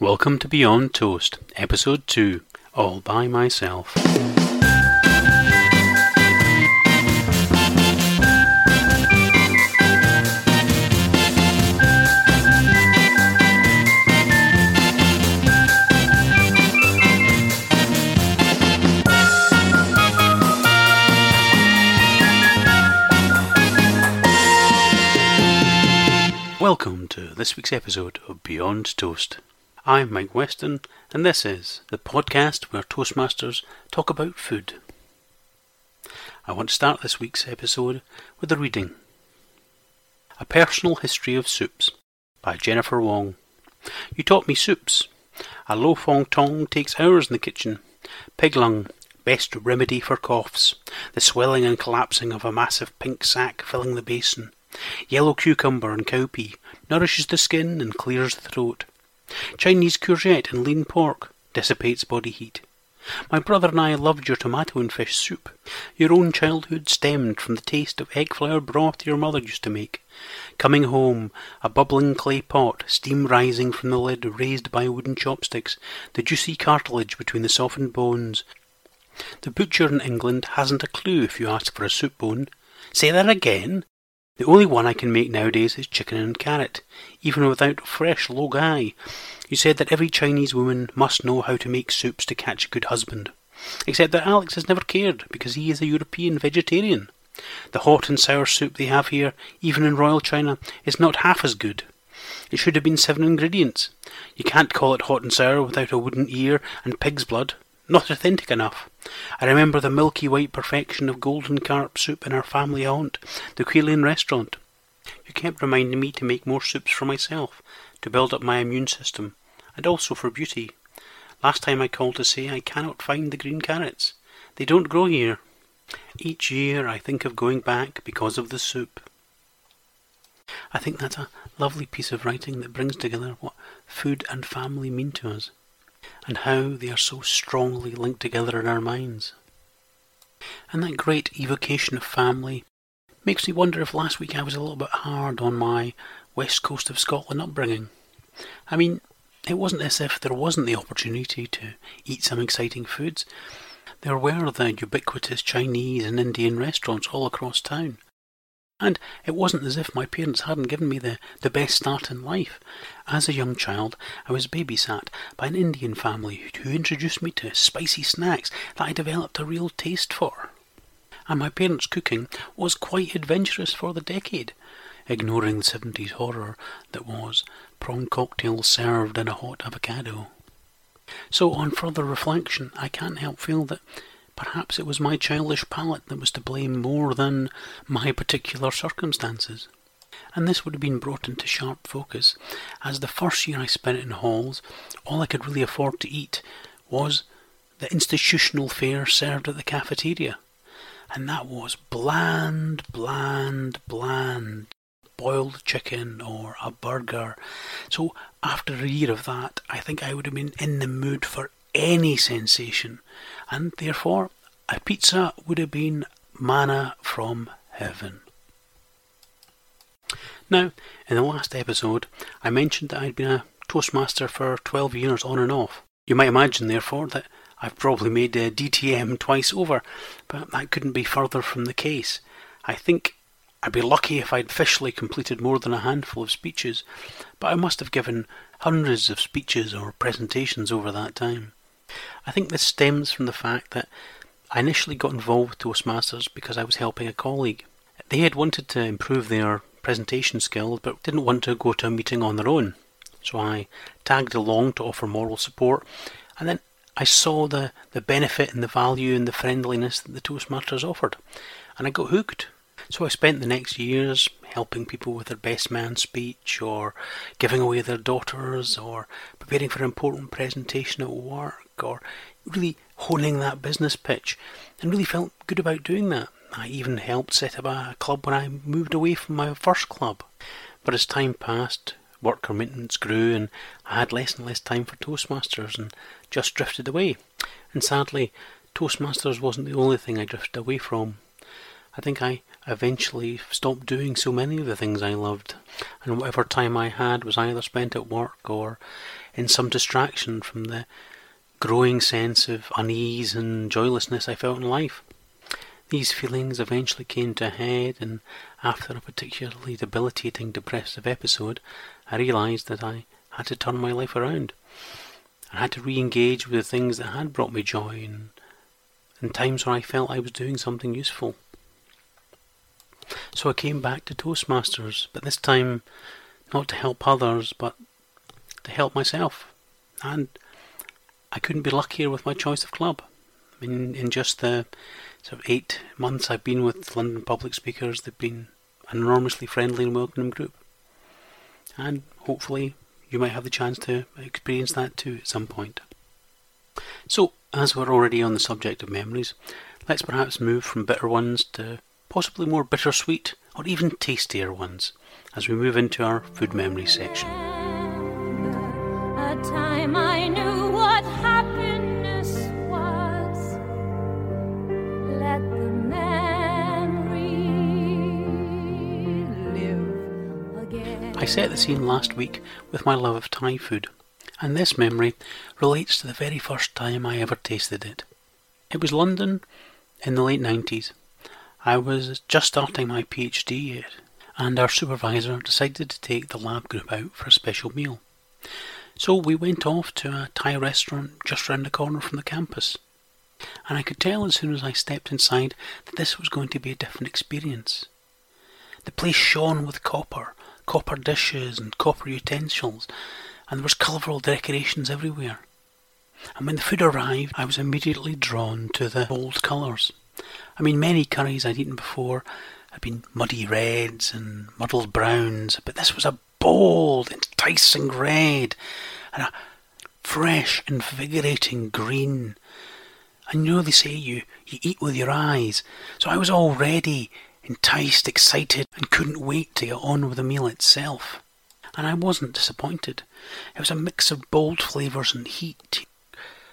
Welcome to Beyond Toast, Episode 2 All by Myself. Welcome to this week's episode of Beyond Toast. I'm Mike Weston, and this is the podcast where Toastmasters talk about food. I want to start this week's episode with a reading A Personal History of Soups by Jennifer Wong. You taught me soups. A lo fong tong takes hours in the kitchen. Pig lung, best remedy for coughs. The swelling and collapsing of a massive pink sac filling the basin. Yellow cucumber and cowpea nourishes the skin and clears the throat. Chinese courgette and lean pork dissipates body heat. My brother and I loved your tomato and fish soup. Your own childhood stemmed from the taste of egg flour broth your mother used to make. Coming home, a bubbling clay pot, steam rising from the lid raised by wooden chopsticks, the juicy cartilage between the softened bones. The butcher in England hasn't a clue if you ask for a soup bone. Say that again? The only one I can make nowadays is chicken and carrot, even without fresh lo gai. You said that every Chinese woman must know how to make soups to catch a good husband. Except that Alex has never cared, because he is a European vegetarian. The hot and sour soup they have here, even in Royal China, is not half as good. It should have been seven ingredients. You can't call it hot and sour without a wooden ear and pig's blood. Not authentic enough. I remember the milky white perfection of golden carp soup in our family haunt, the Quailian restaurant. You kept reminding me to make more soups for myself, to build up my immune system, and also for beauty. Last time I called to say I cannot find the green carrots. They don't grow here. Each year I think of going back because of the soup. I think that's a lovely piece of writing that brings together what food and family mean to us and how they are so strongly linked together in our minds. And that great evocation of family makes me wonder if last week I was a little bit hard on my west coast of Scotland upbringing. I mean, it wasn't as if there wasn't the opportunity to eat some exciting foods. There were the ubiquitous Chinese and Indian restaurants all across town. And it wasn't as if my parents hadn't given me the, the best start in life. As a young child, I was babysat by an Indian family who introduced me to spicy snacks that I developed a real taste for. And my parents' cooking was quite adventurous for the decade, ignoring the 70s horror that was prawn cocktails served in a hot avocado. So, on further reflection, I can't help feel that Perhaps it was my childish palate that was to blame more than my particular circumstances. And this would have been brought into sharp focus, as the first year I spent in halls, all I could really afford to eat was the institutional fare served at the cafeteria. And that was bland, bland, bland boiled chicken or a burger. So after a year of that, I think I would have been in the mood for any sensation, and therefore a pizza would have been manna from heaven. Now, in the last episode, I mentioned that I'd been a Toastmaster for 12 years on and off. You might imagine, therefore, that I've probably made a DTM twice over, but that couldn't be further from the case. I think I'd be lucky if I'd officially completed more than a handful of speeches, but I must have given hundreds of speeches or presentations over that time. I think this stems from the fact that I initially got involved with Toastmasters because I was helping a colleague. They had wanted to improve their presentation skills but didn't want to go to a meeting on their own. So I tagged along to offer moral support and then I saw the, the benefit and the value and the friendliness that the Toastmasters offered. And I got hooked. So I spent the next years helping people with their best man speech or giving away their daughters or preparing for an important presentation at work or really honing that business pitch and really felt good about doing that. I even helped set up a club when I moved away from my first club. But as time passed, work commitments grew and I had less and less time for Toastmasters and just drifted away. And sadly, Toastmasters wasn't the only thing I drifted away from. I think I eventually stopped doing so many of the things I loved, and whatever time I had was either spent at work or in some distraction from the growing sense of unease and joylessness I felt in life. These feelings eventually came to a head, and after a particularly debilitating depressive episode, I realised that I had to turn my life around. I had to re engage with the things that had brought me joy and, and times where I felt I was doing something useful. So I came back to Toastmasters, but this time not to help others, but to help myself. And I couldn't be luckier with my choice of club. In, in just the sort of eight months I've been with London Public Speakers, they've been an enormously friendly and welcoming group. And hopefully you might have the chance to experience that too at some point. So, as we're already on the subject of memories, let's perhaps move from bitter ones to possibly more bittersweet or even tastier ones as we move into our food memory section. I set the scene last week with my love of Thai food, and this memory relates to the very first time I ever tasted it. It was London in the late 90s. I was just starting my PhD, and our supervisor decided to take the lab group out for a special meal. So we went off to a Thai restaurant just round the corner from the campus. And I could tell as soon as I stepped inside that this was going to be a different experience. The place shone with copper, copper dishes and copper utensils, and there was colourful decorations everywhere. And when the food arrived, I was immediately drawn to the bold colours. I mean, many curries I'd eaten before had been muddy reds and muddled browns, but this was a bold, enticing red and a fresh, invigorating green. And you know they say you, you eat with your eyes, so I was already enticed, excited, and couldn't wait to get on with the meal itself. And I wasn't disappointed. It was a mix of bold flavours and heat.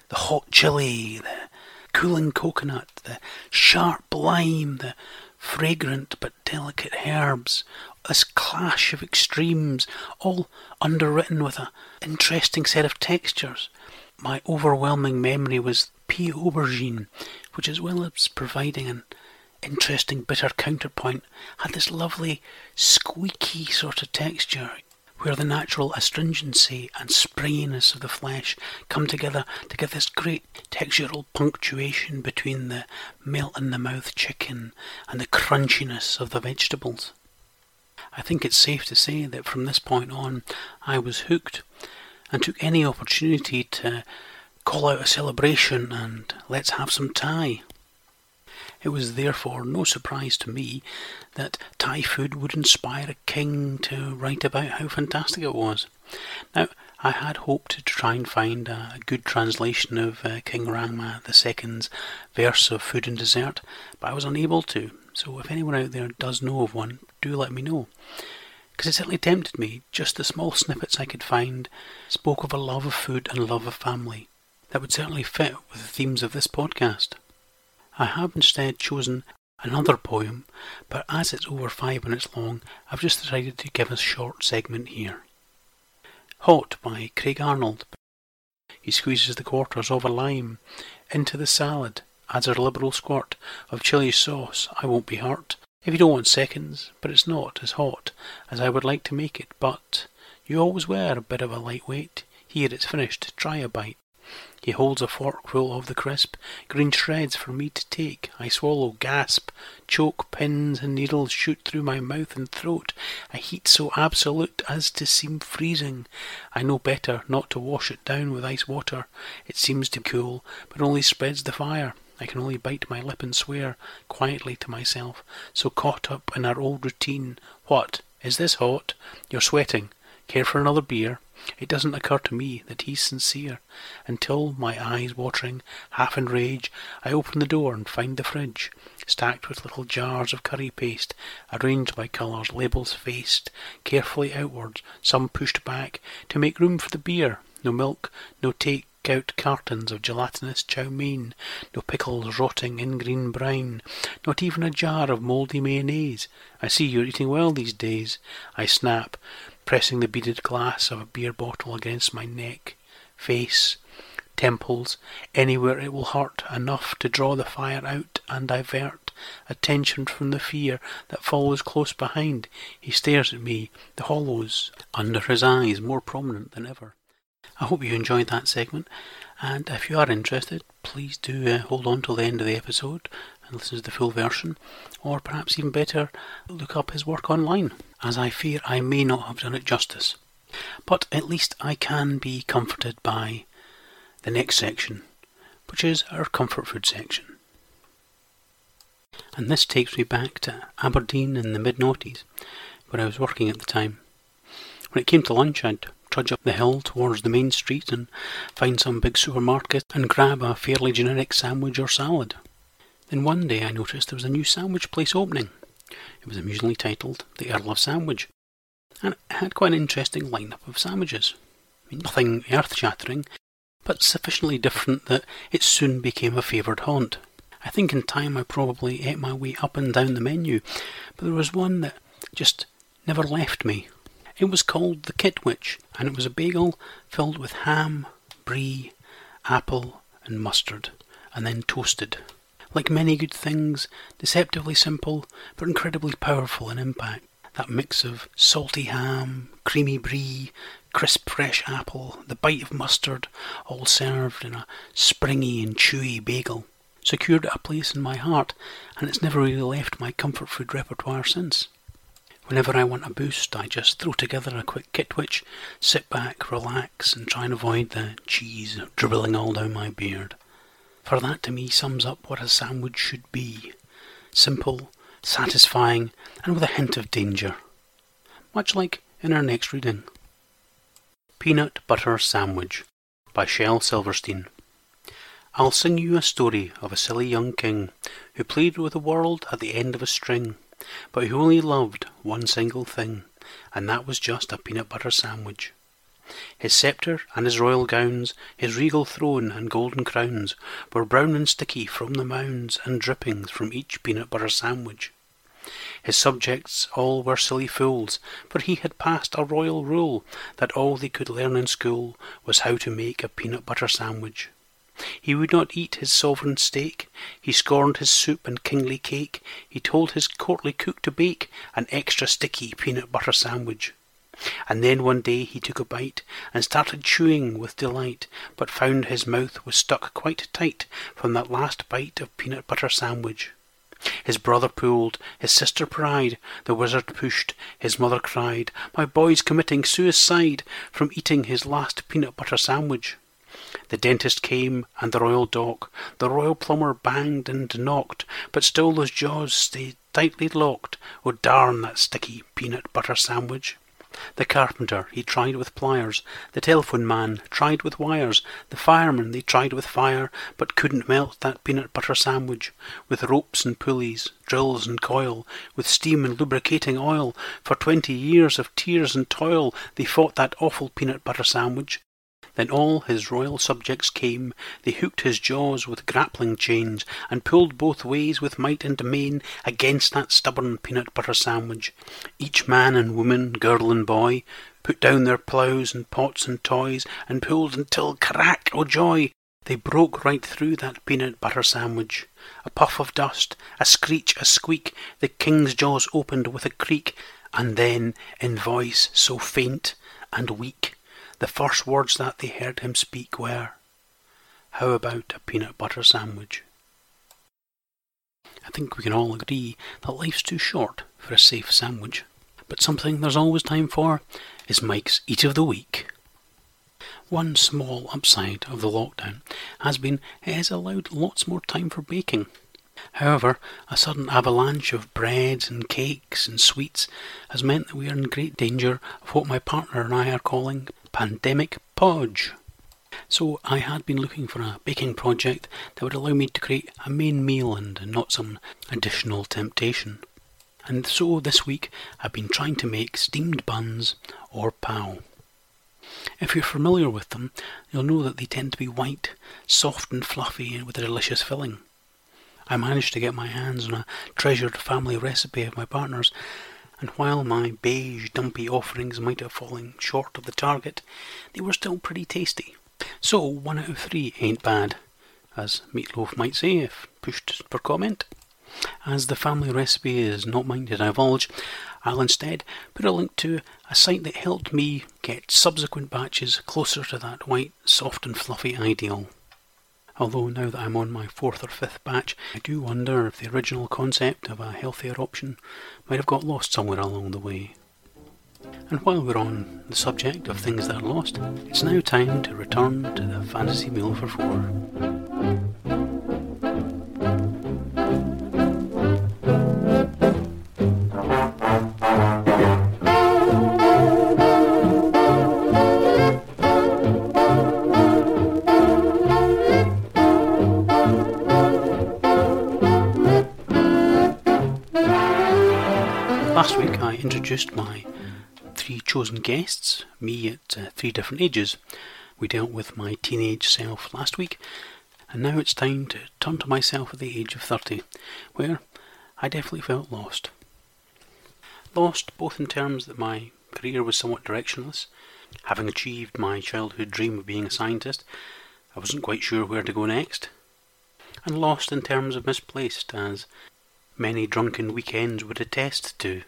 The hot chili, the cooling coconut, the sharp lime, the fragrant but delicate herbs, this clash of extremes, all underwritten with an interesting set of textures. My overwhelming memory was pea aubergine, which, as well as providing an interesting bitter counterpoint, had this lovely squeaky sort of texture where the natural astringency and springiness of the flesh come together to give this great textural punctuation between the melt in the mouth chicken and the crunchiness of the vegetables. I think it's safe to say that from this point on I was hooked and took any opportunity to call out a celebration and let's have some Thai. It was therefore no surprise to me that Thai food would inspire a king to write about how fantastic it was. Now, I had hoped to try and find a good translation of uh, King Rama II's verse of Food and Dessert, but I was unable to. So, if anyone out there does know of one, do let me know. Because it certainly tempted me. Just the small snippets I could find spoke of a love of food and a love of family. That would certainly fit with the themes of this podcast. I have instead chosen another poem, but as it's over five minutes long, I've just decided to give a short segment here. Hot by Craig Arnold. He squeezes the quarters of a lime into the salad, adds a liberal squirt of chili sauce. I won't be hurt. If you don't want seconds, but it's not as hot as I would like to make it, but you always were a bit of a lightweight. Here it's finished, try a bite. He holds a forkful of the crisp, green shreds for me to take. I swallow, gasp, choke, pins and needles shoot through my mouth and throat, a heat so absolute as to seem freezing. I know better not to wash it down with ice water. It seems to cool, but only spreads the fire. I can only bite my lip and swear quietly to myself, so caught up in our old routine. What? Is this hot? You're sweating. Care for another beer? It doesn't occur to me that he's sincere, until, my eyes watering, half in rage, I open the door and find the fridge, stacked with little jars of curry paste, arranged by colours, labels faced carefully outwards, some pushed back, to make room for the beer. No milk, no take out cartons of gelatinous chow mein, no pickles rotting in green brine, not even a jar of mouldy mayonnaise. I see you're eating well these days. I snap, pressing the beaded glass of a beer bottle against my neck, face, temples, anywhere it will hurt enough to draw the fire out and divert attention from the fear that follows close behind. He stares at me, the hollows under his eyes more prominent than ever. I hope you enjoyed that segment, and if you are interested, please do uh, hold on till the end of the episode and listen to the full version, or perhaps even better, look up his work online, as I fear I may not have done it justice. But at least I can be comforted by the next section, which is our comfort food section. And this takes me back to Aberdeen in the mid noughties, where I was working at the time. When it came to lunch, I'd trudge up the hill towards the main street and find some big supermarket and grab a fairly generic sandwich or salad. Then one day I noticed there was a new sandwich place opening. It was amusingly titled The Earl of Sandwich, and it had quite an interesting lineup of sandwiches. I mean, nothing earth shattering, but sufficiently different that it soon became a favoured haunt. I think in time I probably ate my way up and down the menu, but there was one that just never left me. It was called the Kitwich, and it was a bagel filled with ham, brie, apple, and mustard, and then toasted. Like many good things, deceptively simple, but incredibly powerful in impact. That mix of salty ham, creamy brie, crisp fresh apple, the bite of mustard, all served in a springy and chewy bagel, secured a place in my heart, and it's never really left my comfort food repertoire since. Whenever I want a boost, I just throw together a quick kitwich, sit back, relax, and try and avoid the cheese dribbling all down my beard. For that to me sums up what a sandwich should be simple, satisfying, and with a hint of danger. Much like in our next reading. Peanut Butter Sandwich by Shel Silverstein. I'll sing you a story of a silly young king who played with the world at the end of a string, but who only loved one single thing, and that was just a peanut butter sandwich. His sceptre and his royal gowns, his regal throne and golden crowns, were brown and sticky from the mounds and drippings from each peanut butter sandwich. His subjects all were silly fools, for he had passed a royal rule that all they could learn in school was how to make a peanut butter sandwich. He would not eat his sovereign steak, he scorned his soup and kingly cake, he told his courtly cook to bake an extra sticky peanut butter sandwich. And then one day he took a bite and started chewing with delight, but found his mouth was stuck quite tight from that last bite of peanut butter sandwich. His brother pulled, his sister pried, the wizard pushed, his mother cried, My boy's committing suicide from eating his last peanut butter sandwich. The dentist came, and the royal doc, the royal plumber banged and knocked, but still those jaws stayed tightly locked. Oh, darn that sticky peanut butter sandwich! The carpenter, he tried with pliers, the telephone man tried with wires, the fireman, they tried with fire, but couldn't melt that peanut butter sandwich. With ropes and pulleys, drills and coil, with steam and lubricating oil, for twenty years of tears and toil, they fought that awful peanut butter sandwich. Then all his royal subjects came, they hooked his jaws with grappling chains, and pulled both ways with might and main against that stubborn peanut butter sandwich. Each man and woman, girl and boy, put down their ploughs and pots and toys, and pulled until crack, oh joy! They broke right through that peanut butter sandwich. A puff of dust, a screech, a squeak, the king's jaws opened with a creak, and then, in voice so faint and weak, the first words that they heard him speak were, How about a peanut butter sandwich? I think we can all agree that life's too short for a safe sandwich. But something there's always time for is Mike's Eat of the Week. One small upside of the lockdown has been it has allowed lots more time for baking. However, a sudden avalanche of breads and cakes and sweets has meant that we are in great danger of what my partner and I are calling pandemic podge. So I had been looking for a baking project that would allow me to create a main meal and not some additional temptation. And so this week I've been trying to make steamed buns or pao. If you're familiar with them, you'll know that they tend to be white, soft and fluffy and with a delicious filling. I managed to get my hands on a treasured family recipe of my partner's, and while my beige, dumpy offerings might have fallen short of the target, they were still pretty tasty. So, one out of three ain't bad, as Meat Loaf might say if pushed for comment. As the family recipe is not mine to divulge, I'll instead put a link to a site that helped me get subsequent batches closer to that white, soft and fluffy ideal. Although now that I'm on my fourth or fifth batch, I do wonder if the original concept of a healthier option might have got lost somewhere along the way. And while we're on the subject of things that are lost, it's now time to return to the fantasy meal for four. Introduced my three chosen guests, me at uh, three different ages. We dealt with my teenage self last week, and now it's time to turn to myself at the age of 30, where I definitely felt lost. Lost both in terms that my career was somewhat directionless. Having achieved my childhood dream of being a scientist, I wasn't quite sure where to go next. And lost in terms of misplaced, as many drunken weekends would attest to.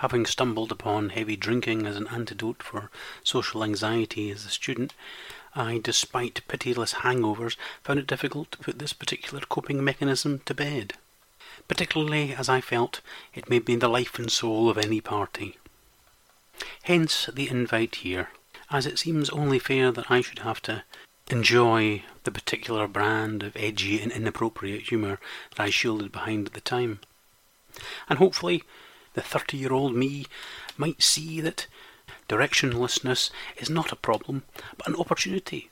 Having stumbled upon heavy drinking as an antidote for social anxiety as a student, I, despite pitiless hangovers, found it difficult to put this particular coping mechanism to bed, particularly as I felt it made me the life and soul of any party. Hence the invite here, as it seems only fair that I should have to enjoy the particular brand of edgy and inappropriate humour that I shielded behind at the time. And hopefully the 30 year old me might see that directionlessness is not a problem, but an opportunity.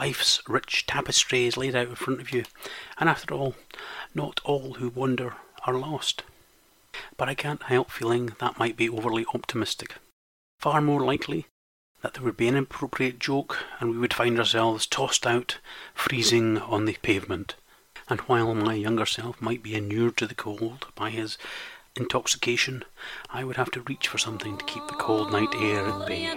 Life's rich tapestry is laid out in front of you, and after all, not all who wander are lost. But I can't help feeling that might be overly optimistic. Far more likely that there would be an inappropriate joke and we would find ourselves tossed out, freezing on the pavement. And while my younger self might be inured to the cold by his intoxication, I would have to reach for something to keep the cold night air at bay.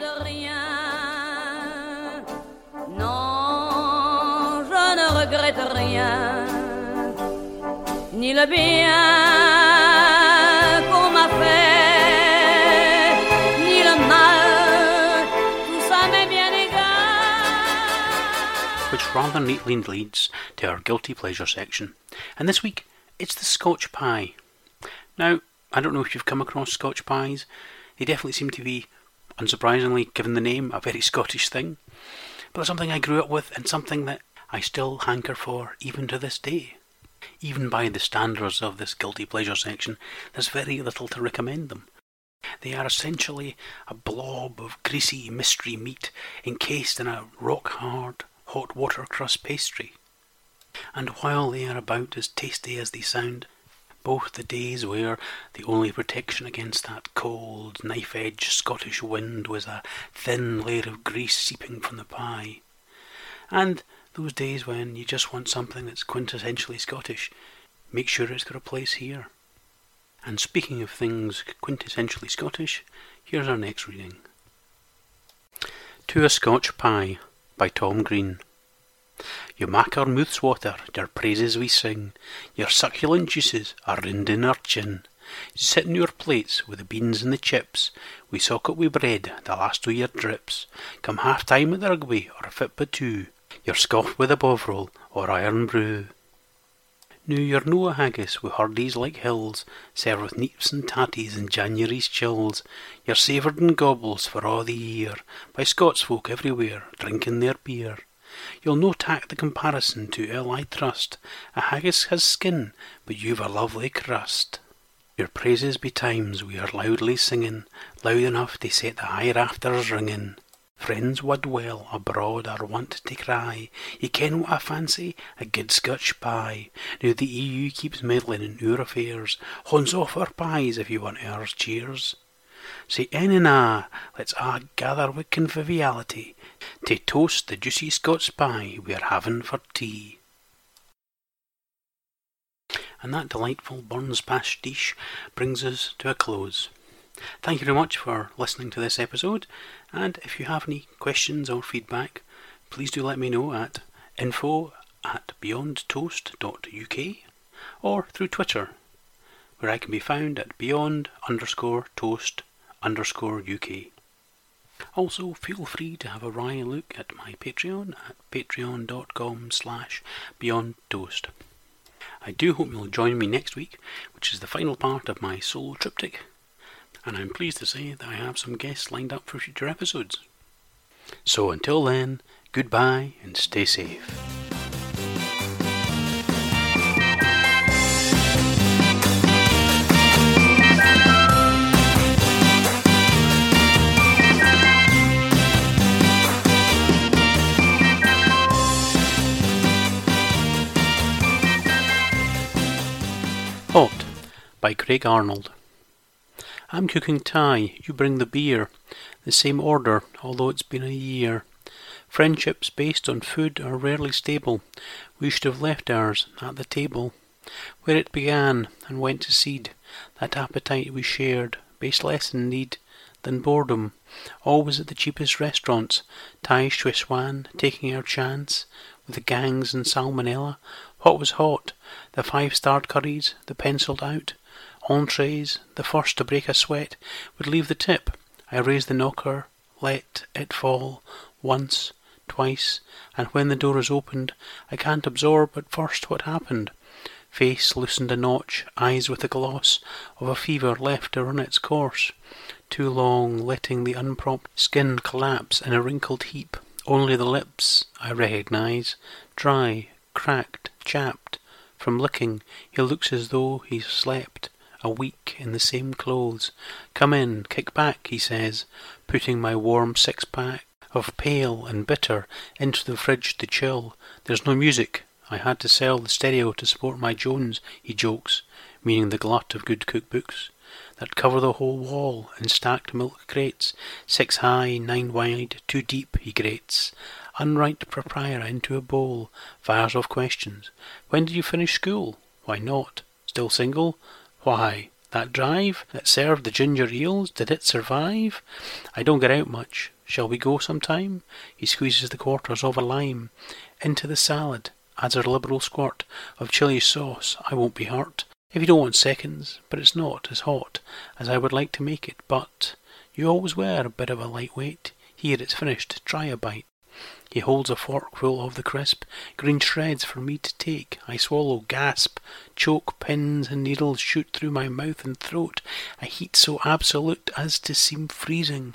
Non, je ne regrette rien, ni le bien qu'on m'a fait, ni le mal, tout ça m'est bien égal. Which rather neatly leads to our guilty pleasure section. And this week, it's the Scotch pie. Now, I don't know if you've come across Scotch pies. They definitely seem to be, unsurprisingly, given the name, a very Scottish thing. But it's something I grew up with and something that I still hanker for even to this day. Even by the standards of this guilty pleasure section, there's very little to recommend them. They are essentially a blob of greasy mystery meat encased in a rock hard hot water crust pastry. And while they are about as tasty as they sound, both the days where the only protection against that cold, knife edged Scottish wind was a thin layer of grease seeping from the pie, and those days when you just want something that's quintessentially Scottish, make sure it's got a place here. And speaking of things quintessentially Scottish, here's our next reading. To a Scotch Pie by Tom Green. You mak our mouths water, your praises we sing, your succulent juices are rind in our chin. You sit in your plates with the beans and the chips, we soak it wi' bread, the last o' your drips. Come half time at the rugby, or a fit but two, you're scoffed with a bovril or Irn-Bru. Now you're no a haggis wi' hurdies like hills, served with neeps and tatties in January's chills. You're savoured in gobbles for a' the year, by Scots folk everywhere, drinking their beer. You'll no tak the comparison to ill I trust. A haggis has skin, but you've a lovely crust. Your praises betimes we are loudly singing, loud enough to set the high rafters ringing. Friends wad well abroad are wont to cry, Ye ken what I fancy, a good Scotch pie. Now the EU keeps meddling in our affairs, Honds off our pies if you want ours cheers. Say and ah, let's a' gather with conviviality, to toast the juicy Scots pie we're having for tea. And that delightful Burns pastiche brings us to a close. Thank you very much for listening to this episode, and if you have any questions or feedback, please do let me know at info at beyondtoast.uk or through Twitter, where I can be found at beyond underscore toast underscore UK. Also, feel free to have a wry look at my Patreon at patreon.com slash beyondtoast. I do hope you'll join me next week, which is the final part of my solo triptych, and I'm pleased to say that I have some guests lined up for future episodes. So until then, goodbye and stay safe. By Craig Arnold. I'm cooking Thai, you bring the beer. The same order, although it's been a year. Friendships based on food are rarely stable. We should have left ours at the table. Where it began and went to seed, that appetite we shared, based less in need than boredom. Always at the cheapest restaurants, Thai Szechuan, taking our chance with the gangs and salmonella. What was hot? The five-starred curries, the penciled out entrees, the first to break a sweat, would leave the tip. I raise the knocker, let it fall, once, twice, and when the door is opened, I can't absorb at first what happened. Face loosened a notch, eyes with the gloss of a fever left to run its course. Too long, letting the unpropped skin collapse in a wrinkled heap. Only the lips I recognize, dry, cracked, chapped. From licking, he looks as though he slept a week in the same clothes. Come in, kick back, he says, putting my warm six pack of pale and bitter into the fridge to chill. There's no music. I had to sell the stereo to support my Jones, he jokes, meaning the glut of good cookbooks that cover the whole wall in stacked milk crates, six high, nine wide, two deep, he grates. Unripe papaya into a bowl, fires off questions. When did you finish school? Why not? Still single? Why, that drive that served the ginger eels, did it survive? I don't get out much. Shall we go some time? He squeezes the quarters of a lime into the salad, adds a liberal squirt of chili sauce. I won't be hurt. If you don't want seconds, but it's not as hot as I would like to make it, but you always were a bit of a lightweight. Here it's finished, try a bite. He holds a fork full of the crisp, green shreds for me to take. I swallow, gasp, choke, pins and needles shoot through my mouth and throat, a heat so absolute as to seem freezing.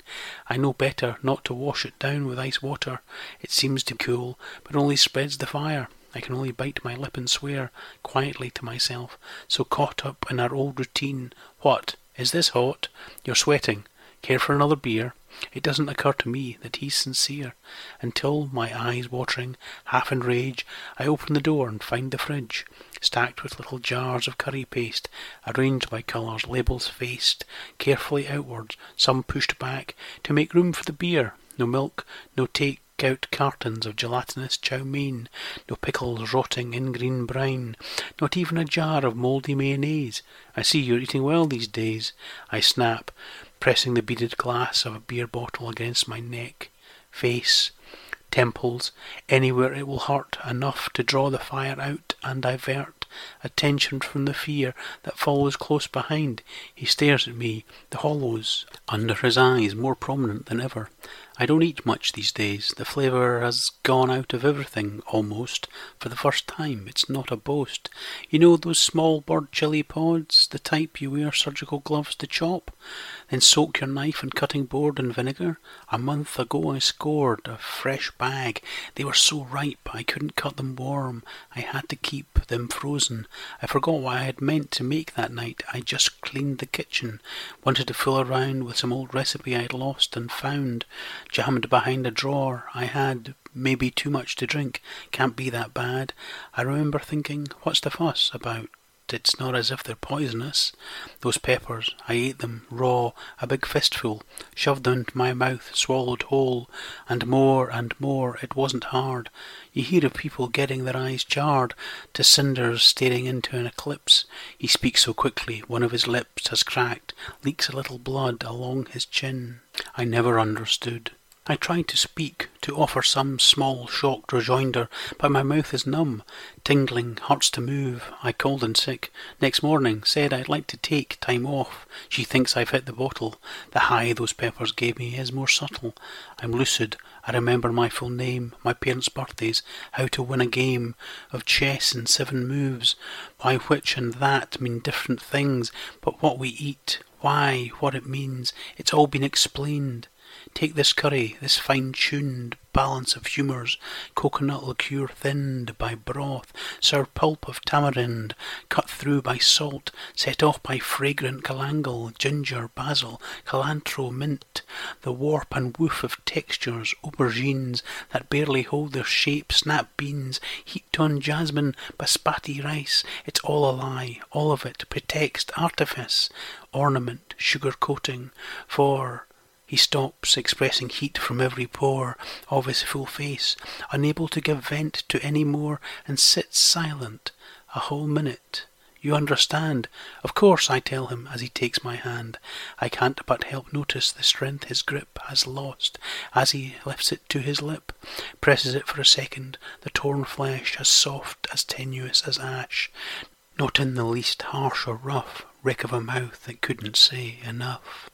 I know better not to wash it down with ice water. It seems to cool, but only spreads the fire. I can only bite my lip and swear quietly to myself, so caught up in our old routine. What? Is this hot? You're sweating. Care for another beer? It doesn't occur to me that he's sincere, until, my eyes watering, half in rage, I open the door and find the fridge, stacked with little jars of curry paste, arranged by colours, labels faced carefully outwards, some pushed back, to make room for the beer. No milk, no take out cartons of gelatinous chow mein, no pickles rotting in green brine, not even a jar of mouldy mayonnaise. I see you're eating well these days. I snap, pressing the beaded glass of a beer bottle against my neck, face, temples, anywhere it will hurt enough to draw the fire out and divert attention from the fear that follows close behind. He stares at me, the hollows under his eyes more prominent than ever. I don't eat much these days. The flavour has gone out of everything, almost, for the first time. It's not a boast. You know those small bird chili pods, the type you wear surgical gloves to chop? Then soak your knife and cutting board in vinegar? A month ago I scored a fresh bag. They were so ripe I couldn't cut them warm. I had to keep them frozen. I forgot what I had meant to make that night. I just cleaned the kitchen. Wanted to fool around with some old recipe I'd lost and found jammed behind a drawer. I had maybe too much to drink. Can't be that bad. I remember thinking, what's the fuss about it's not as if they're poisonous. Those peppers, I ate them raw, a big fistful, shoved them into my mouth, swallowed whole, and more and more. It wasn't hard. You hear of people getting their eyes charred to cinders staring into an eclipse. He speaks so quickly, one of his lips has cracked, leaks a little blood along his chin. I never understood. I tried to speak, to offer some small shocked rejoinder, but my mouth is numb, tingling, hurts to move. I called in sick. Next morning, said I'd like to take time off. She thinks I've hit the bottle. The high those peppers gave me is more subtle. I'm lucid. I remember my full name, my parents' birthdays, how to win a game of chess in seven moves, why which and that mean different things, but what we eat, why, what it means, it's all been explained. Take this curry, this fine-tuned balance of humours, coconut liqueur thinned by broth, sour pulp of tamarind, cut through by salt, set off by fragrant galangal, ginger, basil, cilantro, mint, the warp and woof of textures, aubergines that barely hold their shape, snap beans, heaped on jasmine, basmati rice. It's all a lie, all of it, pretext, artifice, ornament, sugar coating, for he stops, expressing heat from every pore of his full face, unable to give vent to any more, and sits silent a whole minute. You understand? Of course, I tell him as he takes my hand. I can't but help notice the strength his grip has lost as he lifts it to his lip, presses it for a second, the torn flesh as soft, as tenuous as ash, not in the least harsh or rough, wreck of a mouth that couldn't say enough.